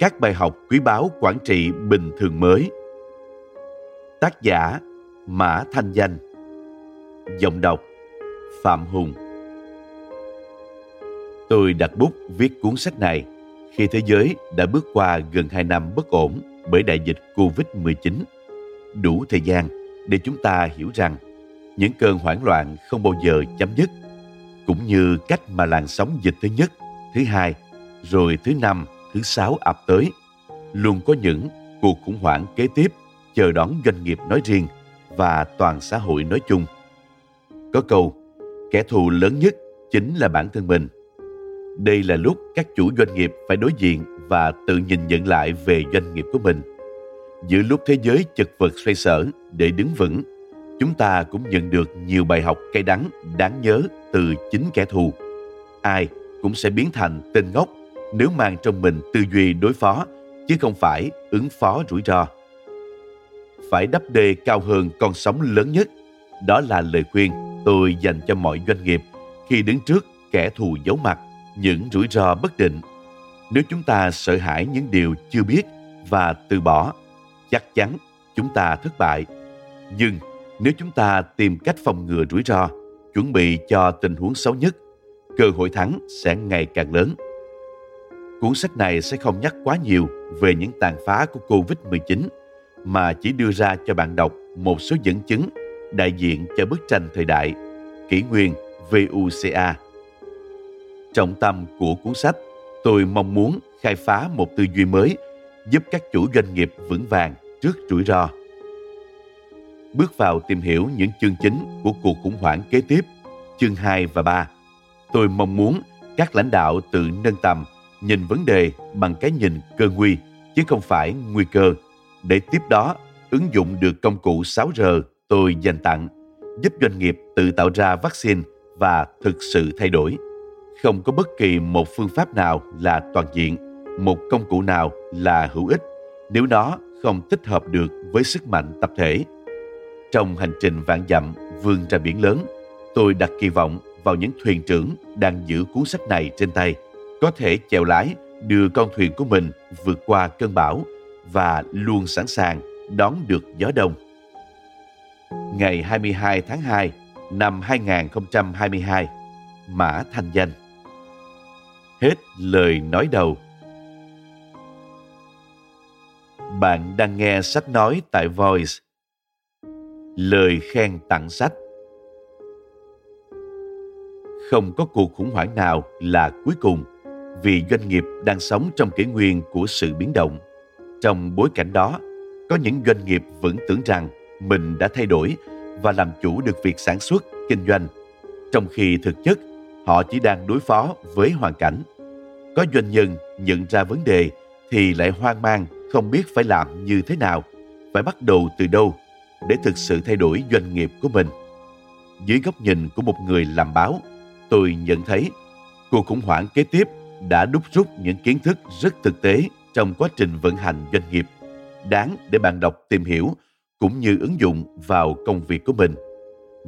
các bài học quý báu quản trị bình thường mới. Tác giả Mã Thanh Danh. Giọng đọc Phạm Hùng. Tôi đặt bút viết cuốn sách này khi thế giới đã bước qua gần 2 năm bất ổn bởi đại dịch Covid-19. Đủ thời gian để chúng ta hiểu rằng những cơn hoảng loạn không bao giờ chấm dứt, cũng như cách mà làn sóng dịch thứ nhất, thứ hai, rồi thứ năm, thứ sáu ập tới, luôn có những cuộc khủng hoảng kế tiếp chờ đón doanh nghiệp nói riêng và toàn xã hội nói chung. Có câu, kẻ thù lớn nhất chính là bản thân mình. Đây là lúc các chủ doanh nghiệp phải đối diện và tự nhìn nhận lại về doanh nghiệp của mình. Giữa lúc thế giới chật vật xoay sở để đứng vững, chúng ta cũng nhận được nhiều bài học cay đắng đáng nhớ từ chính kẻ thù. Ai cũng sẽ biến thành tên ngốc nếu mang trong mình tư duy đối phó, chứ không phải ứng phó rủi ro. Phải đắp đê cao hơn con sóng lớn nhất. Đó là lời khuyên tôi dành cho mọi doanh nghiệp khi đứng trước kẻ thù giấu mặt, những rủi ro bất định. Nếu chúng ta sợ hãi những điều chưa biết và từ bỏ, chắc chắn chúng ta thất bại. Nhưng nếu chúng ta tìm cách phòng ngừa rủi ro, chuẩn bị cho tình huống xấu nhất, cơ hội thắng sẽ ngày càng lớn. Cuốn sách này sẽ không nhắc quá nhiều về những tàn phá của COVID-19 mà chỉ đưa ra cho bạn đọc một số dẫn chứng đại diện cho bức tranh thời đại kỷ nguyên VUCA. Trọng tâm của cuốn sách, tôi mong muốn khai phá một tư duy mới giúp các chủ doanh nghiệp vững vàng trước rủi ro. Bước vào tìm hiểu những chương chính của cuộc khủng hoảng kế tiếp, chương 2 và 3. Tôi mong muốn các lãnh đạo tự nâng tầm, nhìn vấn đề bằng cái nhìn cơ nguy, chứ không phải nguy cơ, để tiếp đó ứng dụng được công cụ 6R tôi dành tặng, giúp doanh nghiệp tự tạo ra vaccine và thực sự thay đổi. Không có bất kỳ một phương pháp nào là toàn diện, một công cụ nào là hữu ích nếu nó không tích hợp được với sức mạnh tập thể. Trong hành trình vạn dặm vươn ra biển lớn, tôi đặt kỳ vọng vào những thuyền trưởng đang giữ cuốn sách này trên tay, có thể chèo lái đưa con thuyền của mình vượt qua cơn bão và luôn sẵn sàng đón được gió đông. Ngày 22 tháng 2 năm 2022, Mã Thanh Danh Hết lời nói đầu Bạn đang nghe sách nói tại Voice. Lời khen tặng sách. Không có cuộc khủng hoảng nào là cuối cùng vì doanh nghiệp đang sống trong kỷ nguyên của sự biến động. Trong bối cảnh đó, có những doanh nghiệp vẫn tưởng rằng mình đã thay đổi và làm chủ được việc sản xuất, kinh doanh, trong khi thực chất họ chỉ đang đối phó với hoàn cảnh. Có doanh nhân nhận ra vấn đề thì lại hoang mang không biết phải làm như thế nào, phải bắt đầu từ đâu để thực sự thay đổi doanh nghiệp của mình. Dưới góc nhìn của một người làm báo, tôi nhận thấy cuộc khủng hoảng kế tiếp đã đúc rút những kiến thức rất thực tế trong quá trình vận hành doanh nghiệp, đáng để bạn đọc tìm hiểu cũng như ứng dụng vào công việc của mình.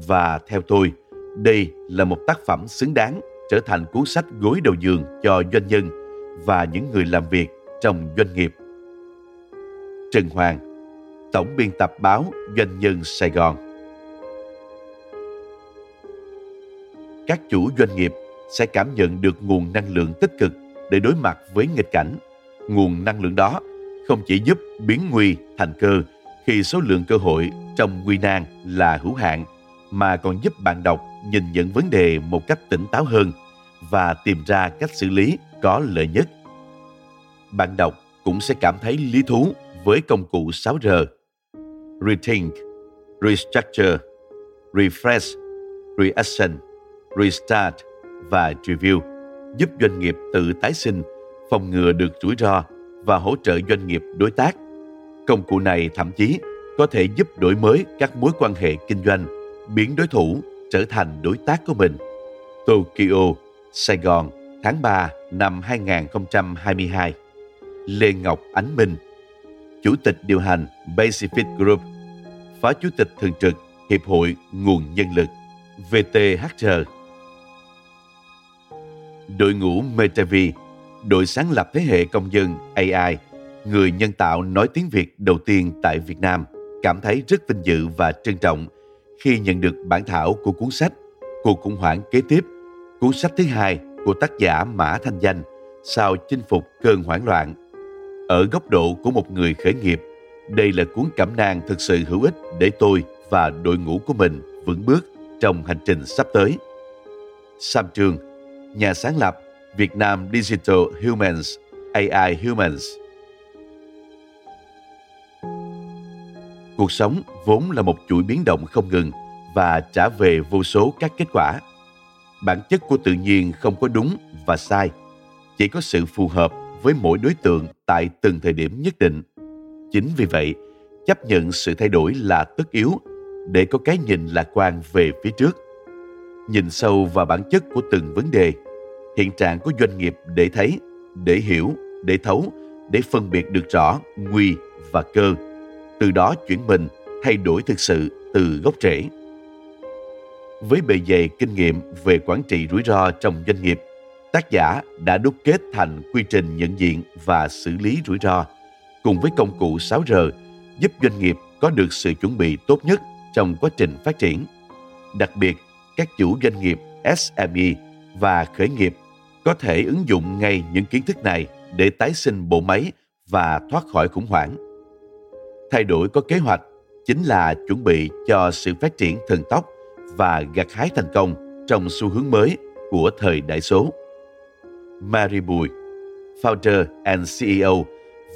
Và theo tôi, đây là một tác phẩm xứng đáng trở thành cuốn sách gối đầu giường cho doanh nhân và những người làm việc trong doanh nghiệp. Trần Hoàng, Tổng biên tập báo Doanh nhân Sài Gòn. Các chủ doanh nghiệp sẽ cảm nhận được nguồn năng lượng tích cực để đối mặt với nghịch cảnh. Nguồn năng lượng đó không chỉ giúp biến nguy thành cơ khi số lượng cơ hội trong nguy nan là hữu hạn, mà còn giúp bạn đọc nhìn nhận vấn đề một cách tỉnh táo hơn và tìm ra cách xử lý có lợi nhất. Bạn đọc cũng sẽ cảm thấy lý thú với công cụ 6R. Rethink, Restructure, Refresh, Reaction, Restart và Review giúp doanh nghiệp tự tái sinh, phòng ngừa được rủi ro và hỗ trợ doanh nghiệp đối tác. Công cụ này thậm chí có thể giúp đổi mới các mối quan hệ kinh doanh, biến đối thủ trở thành đối tác của mình. Tokyo, Sài Gòn, tháng 3 năm 2022. Lê Ngọc Ánh Minh, Chủ tịch điều hành Pacific Group, Phó Chủ tịch Thường trực Hiệp hội Nguồn Nhân lực, VTHR. Đội ngũ Metavi, đội sáng lập thế hệ công dân AI, người nhân tạo nói tiếng Việt đầu tiên tại Việt Nam, cảm thấy rất vinh dự và trân trọng khi nhận được bản thảo của cuốn sách Cuộc khủng hoảng kế tiếp, cuốn sách thứ hai của tác giả Mã Thanh Danh sau chinh phục cơn hoảng loạn. Ở góc độ của một người khởi nghiệp, đây là cuốn cẩm nang thực sự hữu ích để tôi và đội ngũ của mình vững bước trong hành trình sắp tới. Sam Trường nhà sáng lập Việt Nam Digital Humans, AI Humans. Cuộc sống vốn là một chuỗi biến động không ngừng và trả về vô số các kết quả. Bản chất của tự nhiên không có đúng và sai, chỉ có sự phù hợp với mỗi đối tượng tại từng thời điểm nhất định. Chính vì vậy, chấp nhận sự thay đổi là tất yếu để có cái nhìn lạc quan về phía trước. Nhìn sâu vào bản chất của từng vấn đề, hiện trạng của doanh nghiệp để thấy, để hiểu, để thấu, để phân biệt được rõ nguy và cơ. Từ đó chuyển mình, thay đổi thực sự từ gốc rễ. Với bề dày kinh nghiệm về quản trị rủi ro trong doanh nghiệp, tác giả đã đúc kết thành quy trình nhận diện và xử lý rủi ro cùng với công cụ 6R giúp doanh nghiệp có được sự chuẩn bị tốt nhất trong quá trình phát triển. Đặc biệt, các chủ doanh nghiệp SME và khởi nghiệp có thể ứng dụng ngay những kiến thức này để tái sinh bộ máy và thoát khỏi khủng hoảng. Thay đổi có kế hoạch chính là chuẩn bị cho sự phát triển thần tốc và gặt hái thành công trong xu hướng mới của thời đại số. Mary Bùi, founder and CEO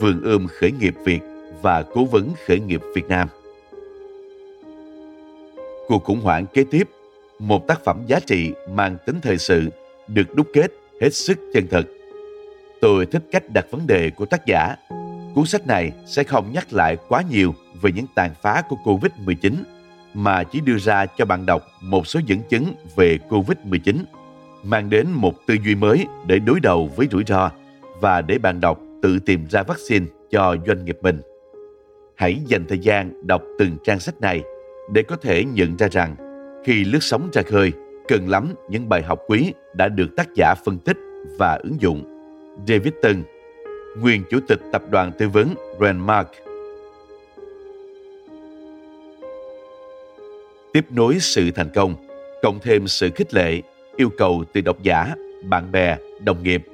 Vườn ươm khởi nghiệp Việt và cố vấn khởi nghiệp Việt Nam. Cuộc khủng hoảng kế tiếp, một tác phẩm giá trị mang tính thời sự được đúc kết hết sức chân thật. Tôi thích cách đặt vấn đề của tác giả. Cuốn sách này sẽ không nhắc lại quá nhiều về những tàn phá của Covid-19 mà chỉ đưa ra cho bạn đọc một số dẫn chứng về Covid-19, mang đến một tư duy mới để đối đầu với rủi ro và để bạn đọc tự tìm ra vaccine cho doanh nghiệp mình. Hãy dành thời gian đọc từng trang sách này để có thể nhận ra rằng khi lướt sóng ra khơi, cần lắm những bài học quý đã được tác giả phân tích và ứng dụng. David Tân, nguyên chủ tịch tập đoàn tư vấn Brandmark tiếp nối sự thành công, cộng thêm sự khích lệ, yêu cầu từ độc giả, bạn bè, đồng nghiệp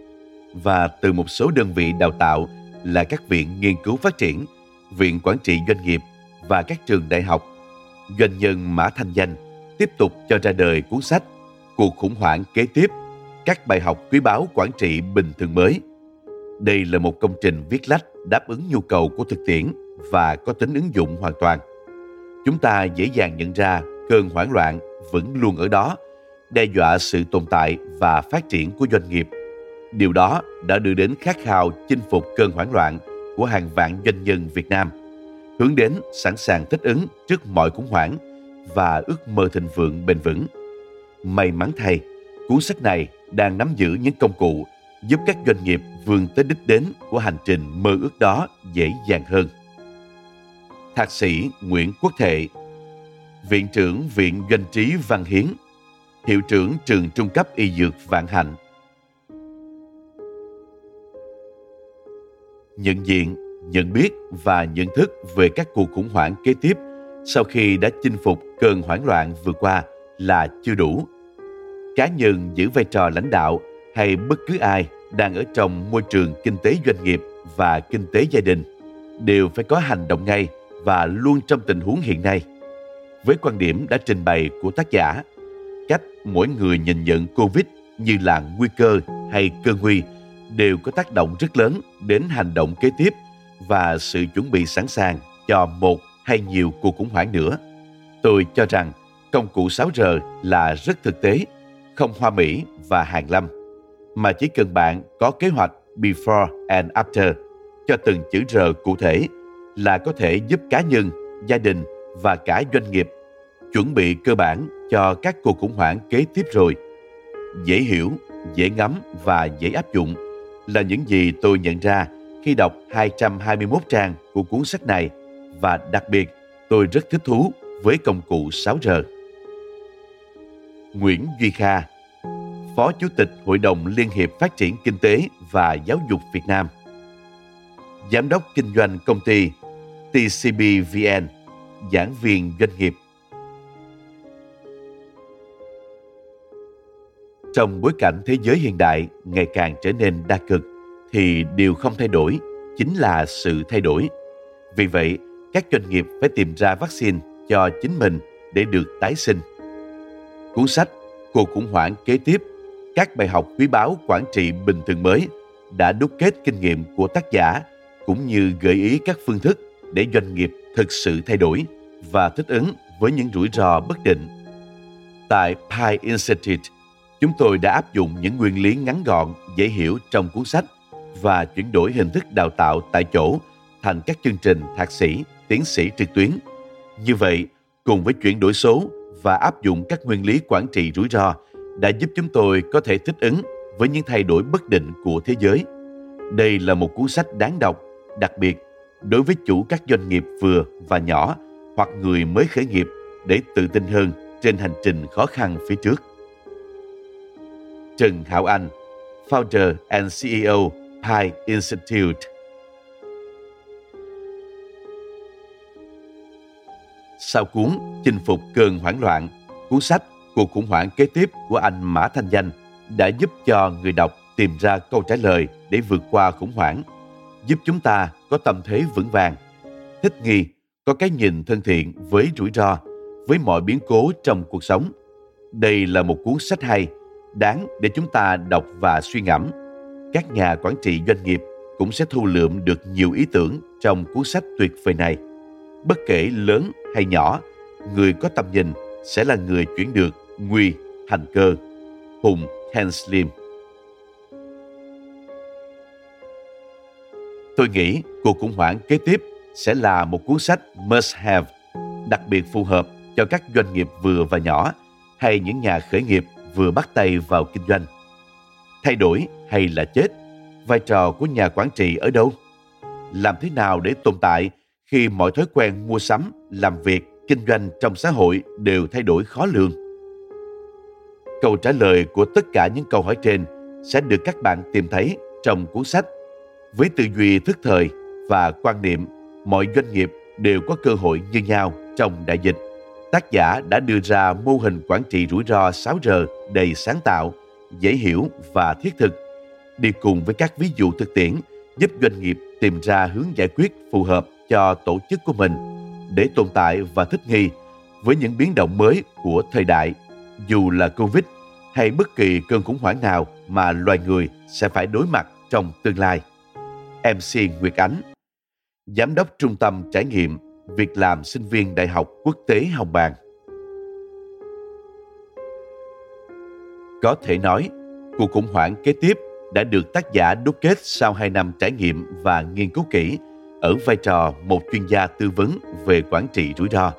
và từ một số đơn vị đào tạo là các viện nghiên cứu phát triển, viện quản trị doanh nghiệp và các trường đại học. Doanh nhân Mã Thanh Danh tiếp tục cho ra đời cuốn sách Cuộc khủng hoảng kế tiếp, các bài học quý báu quản trị bình thường mới. Đây là một công trình viết lách đáp ứng nhu cầu của thực tiễn và có tính ứng dụng hoàn toàn. Chúng ta dễ dàng nhận ra cơn hoảng loạn vẫn luôn ở đó, đe dọa sự tồn tại và phát triển của doanh nghiệp. Điều đó đã đưa đến khát khao chinh phục cơn hoảng loạn của hàng vạn doanh nhân Việt Nam, hướng đến sẵn sàng thích ứng trước mọi khủng hoảng và ước mơ thịnh vượng bền vững. May mắn thay, cuốn sách này đang nắm giữ những công cụ giúp các doanh nghiệp vươn tới đích đến của hành trình mơ ước đó dễ dàng hơn. Thạc sĩ Nguyễn Quốc Thệ Viện trưởng Viện Doanh trí Văn Hiến, Hiệu trưởng Trường Trung cấp Y Dược Vạn Hạnh. Nhận diện, nhận biết và nhận thức về các cuộc khủng hoảng kế tiếp sau khi đã chinh phục cơn hoảng loạn vừa qua là chưa đủ. Cá nhân giữ vai trò lãnh đạo hay bất cứ ai đang ở trong môi trường kinh tế doanh nghiệp và kinh tế gia đình đều phải có hành động ngay và luôn trong tình huống hiện nay với quan điểm đã trình bày của tác giả, cách mỗi người nhìn nhận Covid như là nguy cơ hay cơ nguy đều có tác động rất lớn đến hành động kế tiếp và sự chuẩn bị sẵn sàng cho một hay nhiều cuộc khủng hoảng nữa. Tôi cho rằng công cụ 6R là rất thực tế, không hoa mỹ và hàng lâm, mà chỉ cần bạn có kế hoạch before and after cho từng chữ R cụ thể là có thể giúp cá nhân, gia đình và cả doanh nghiệp chuẩn bị cơ bản cho các cuộc khủng hoảng kế tiếp rồi. Dễ hiểu, dễ ngắm và dễ áp dụng là những gì tôi nhận ra khi đọc 221 trang của cuốn sách này và đặc biệt tôi rất thích thú với công cụ 6R. Nguyễn Duy Kha, Phó Chủ tịch Hội đồng Liên hiệp Phát triển Kinh tế và Giáo dục Việt Nam, Giám đốc Kinh doanh Công ty TCBVN, giảng viên doanh nghiệp. Trong bối cảnh thế giới hiện đại ngày càng trở nên đa cực, thì điều không thay đổi chính là sự thay đổi. Vì vậy, các doanh nghiệp phải tìm ra vaccine cho chính mình để được tái sinh. Cuốn sách Cuộc khủng hoảng kế tiếp, các bài học quý báu quản trị bình thường mới đã đúc kết kinh nghiệm của tác giả cũng như gợi ý các phương thức để doanh nghiệp thực sự thay đổi và thích ứng với những rủi ro bất định. Tại Pi Institute, chúng tôi đã áp dụng những nguyên lý ngắn gọn, dễ hiểu trong cuốn sách và chuyển đổi hình thức đào tạo tại chỗ thành các chương trình thạc sĩ, tiến sĩ trực tuyến. Như vậy, cùng với chuyển đổi số và áp dụng các nguyên lý quản trị rủi ro đã giúp chúng tôi có thể thích ứng với những thay đổi bất định của thế giới. Đây là một cuốn sách đáng đọc, đặc biệt đối với chủ các doanh nghiệp vừa và nhỏ hoặc người mới khởi nghiệp để tự tin hơn trên hành trình khó khăn phía trước. Trần Hảo Anh, Founder and CEO Pi Institute Sau cuốn Chinh phục cơn hoảng loạn, cuốn sách Cuộc khủng hoảng kế tiếp của anh Mã Thanh Danh đã giúp cho người đọc tìm ra câu trả lời để vượt qua khủng hoảng, giúp chúng ta có tâm thế vững vàng, thích nghi, có cái nhìn thân thiện với rủi ro, với mọi biến cố trong cuộc sống. Đây là một cuốn sách hay, đáng để chúng ta đọc và suy ngẫm. Các nhà quản trị doanh nghiệp cũng sẽ thu lượm được nhiều ý tưởng trong cuốn sách tuyệt vời này. Bất kể lớn hay nhỏ, người có tầm nhìn sẽ là người chuyển được nguy thành cơ. Hùng Henslim Tôi nghĩ cuộc khủng hoảng kế tiếp sẽ là một cuốn sách must have, đặc biệt phù hợp cho các doanh nghiệp vừa và nhỏ hay những nhà khởi nghiệp vừa bắt tay vào kinh doanh. Thay đổi hay là chết, vai trò của nhà quản trị ở đâu? Làm thế nào để tồn tại khi mọi thói quen mua sắm, làm việc, kinh doanh trong xã hội đều thay đổi khó lường? Câu trả lời của tất cả những câu hỏi trên sẽ được các bạn tìm thấy trong cuốn sách với tư duy thức thời và quan niệm mọi doanh nghiệp đều có cơ hội như nhau trong đại dịch. Tác giả đã đưa ra mô hình quản trị rủi ro 6R đầy sáng tạo, dễ hiểu và thiết thực, đi cùng với các ví dụ thực tiễn giúp doanh nghiệp tìm ra hướng giải quyết phù hợp cho tổ chức của mình để tồn tại và thích nghi với những biến động mới của thời đại, dù là Covid hay bất kỳ cơn khủng hoảng nào mà loài người sẽ phải đối mặt trong tương lai. MC Nguyệt Ánh, Giám đốc Trung tâm Trải nghiệm Việc làm sinh viên Đại học Quốc tế Hồng Bàng. Có thể nói, cuộc khủng hoảng kế tiếp đã được tác giả đúc kết sau 2 năm trải nghiệm và nghiên cứu kỹ ở vai trò một chuyên gia tư vấn về quản trị rủi ro.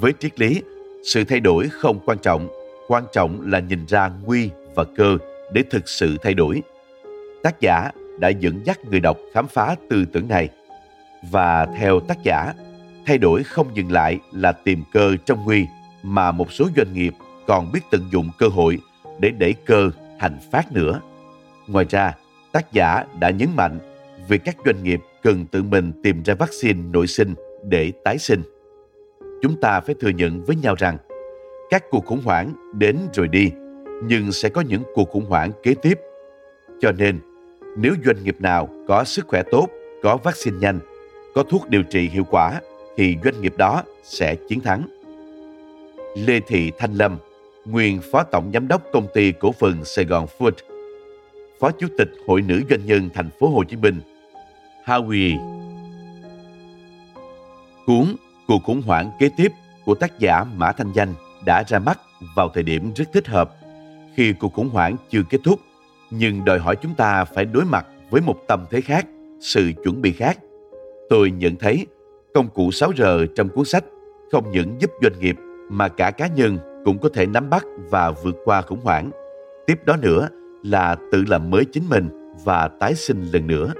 Với triết lý, sự thay đổi không quan trọng, quan trọng là nhìn ra nguy và cơ để thực sự thay đổi. Tác giả đã dẫn dắt người đọc khám phá tư tưởng này. Và theo tác giả, thay đổi không dừng lại là tìm cơ trong nguy, mà một số doanh nghiệp còn biết tận dụng cơ hội để đẩy cơ thành phát nữa. Ngoài ra, tác giả đã nhấn mạnh về các doanh nghiệp cần tự mình tìm ra vaccine nội sinh để tái sinh. Chúng ta phải thừa nhận với nhau rằng các cuộc khủng hoảng đến rồi đi, nhưng sẽ có những cuộc khủng hoảng kế tiếp. Cho nên, nếu doanh nghiệp nào có sức khỏe tốt, có vaccine nhanh, có thuốc điều trị hiệu quả, thì doanh nghiệp đó sẽ chiến thắng. Lê Thị Thanh Lâm, nguyên Phó Tổng Giám đốc Công ty Cổ phần Sài Gòn Food, Phó Chủ tịch Hội Nữ Doanh nhân Thành phố Hồ Chí Minh, Howie. Cuốn Cuộc khủng hoảng kế tiếp của tác giả Mã Thanh Danh đã ra mắt vào thời điểm rất thích hợp khi cuộc khủng hoảng chưa kết thúc, nhưng đòi hỏi chúng ta phải đối mặt với một tâm thế khác, sự chuẩn bị khác. Tôi nhận thấy, công cụ 6R trong cuốn sách không những giúp doanh nghiệp mà cả cá nhân cũng có thể nắm bắt và vượt qua khủng hoảng. Tiếp đó nữa là tự làm mới chính mình và tái sinh lần nữa.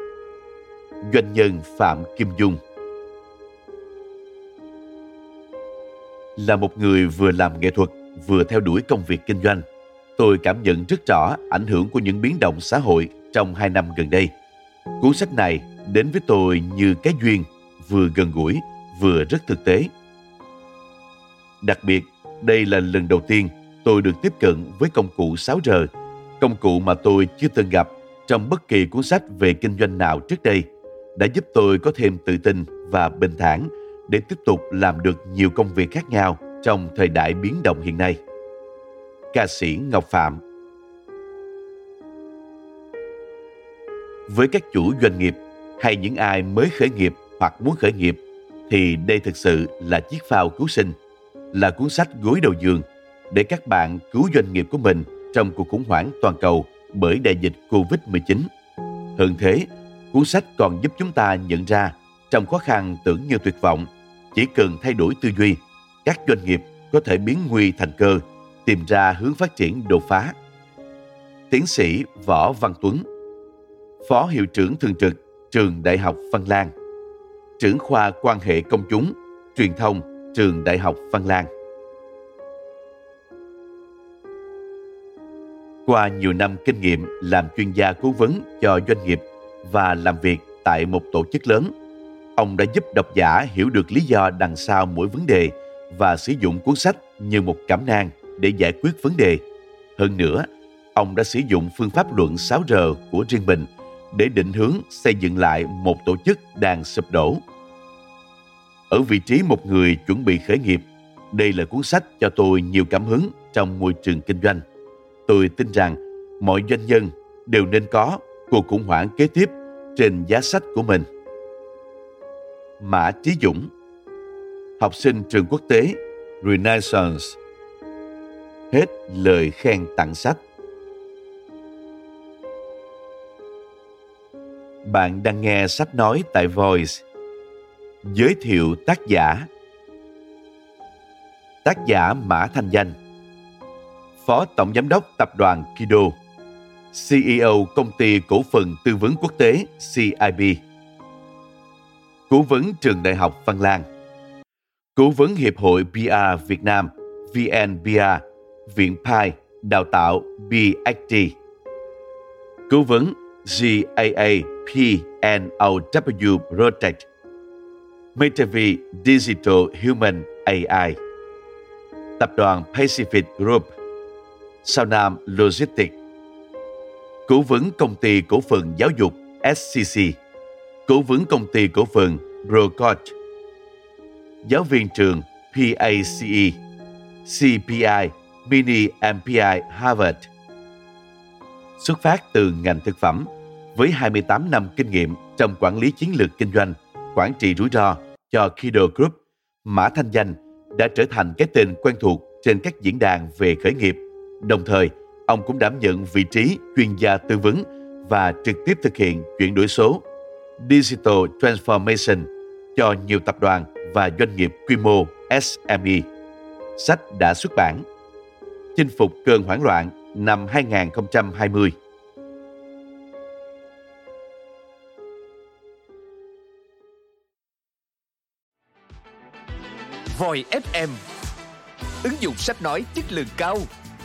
Doanh nhân Phạm Kim Dung Là một người vừa làm nghệ thuật, vừa theo đuổi công việc kinh doanh, tôi cảm nhận rất rõ ảnh hưởng của những biến động xã hội trong hai năm gần đây. Cuốn sách này đến với tôi như cái duyên, vừa gần gũi, vừa rất thực tế. Đặc biệt, đây là lần đầu tiên tôi được tiếp cận với công cụ 6R, công cụ mà tôi chưa từng gặp trong bất kỳ cuốn sách về kinh doanh nào trước đây, đã giúp tôi có thêm tự tin và bình thản để tiếp tục làm được nhiều công việc khác nhau trong thời đại biến động hiện nay. Ca sĩ Ngọc Phạm Với các chủ doanh nghiệp hay những ai mới khởi nghiệp hoặc muốn khởi nghiệp thì đây thực sự là chiếc phao cứu sinh, là cuốn sách gối đầu giường để các bạn cứu doanh nghiệp của mình trong cuộc khủng hoảng toàn cầu bởi đại dịch Covid-19. Hơn thế, cuốn sách còn giúp chúng ta nhận ra trong khó khăn tưởng như tuyệt vọng, chỉ cần thay đổi tư duy, các doanh nghiệp có thể biến nguy thành cơ, tìm ra hướng phát triển đột phá. Tiến sĩ Võ Văn Tuấn Phó Hiệu trưởng Thường trực Trường Đại học Văn Lang Trưởng khoa quan hệ công chúng, truyền thông Trường Đại học Văn Lang Qua nhiều năm kinh nghiệm làm chuyên gia cố vấn cho doanh nghiệp và làm việc tại một tổ chức lớn, ông đã giúp độc giả hiểu được lý do đằng sau mỗi vấn đề và sử dụng cuốn sách như một cảm nang để giải quyết vấn đề. Hơn nữa, ông đã sử dụng phương pháp luận 6R của riêng mình để định hướng xây dựng lại một tổ chức đang sụp đổ. Ở vị trí một người chuẩn bị khởi nghiệp, đây là cuốn sách cho tôi nhiều cảm hứng trong môi trường kinh doanh. Tôi tin rằng mọi doanh nhân đều nên có cuộc khủng hoảng kế tiếp trên giá sách của mình. Mã Chí Dũng Học sinh trường quốc tế Renaissance. Hết lời khen tặng sách. Bạn đang nghe sách nói tại Voice. Giới thiệu tác giả. Tác giả Mã Thanh Danh. Phó Tổng Giám đốc Tập đoàn Kido, CEO Công ty Cổ phần Tư vấn Quốc tế CIB, Cố vấn Trường Đại học Văn Lang, Cố vấn Hiệp hội PR Việt Nam VNPR, Viện Pi, Đào tạo BXT, Cố vấn GAAPNOW Project. Metavi Digital Human AI, Tập đoàn Pacific Group, Sao Nam Logistics, Cố vấn công ty cổ phần giáo dục SCC, Cố vấn công ty cổ phần Procort, Giáo viên trường PACE, CPI, Mini MPI Harvard. Xuất phát từ ngành thực phẩm, với 28 năm kinh nghiệm trong quản lý chiến lược kinh doanh, quản trị rủi ro cho Kido Group, Mã Thanh Danh đã trở thành cái tên quen thuộc trên các diễn đàn về khởi nghiệp. Đồng thời, ông cũng đảm nhận vị trí chuyên gia tư vấn và trực tiếp thực hiện chuyển đổi số, Digital Transformation, cho nhiều tập đoàn và doanh nghiệp quy mô SME. Sách đã xuất bản Chinh phục cơn hoảng loạn năm 2020. Voi FM Ứng dụng sách nói chất lượng cao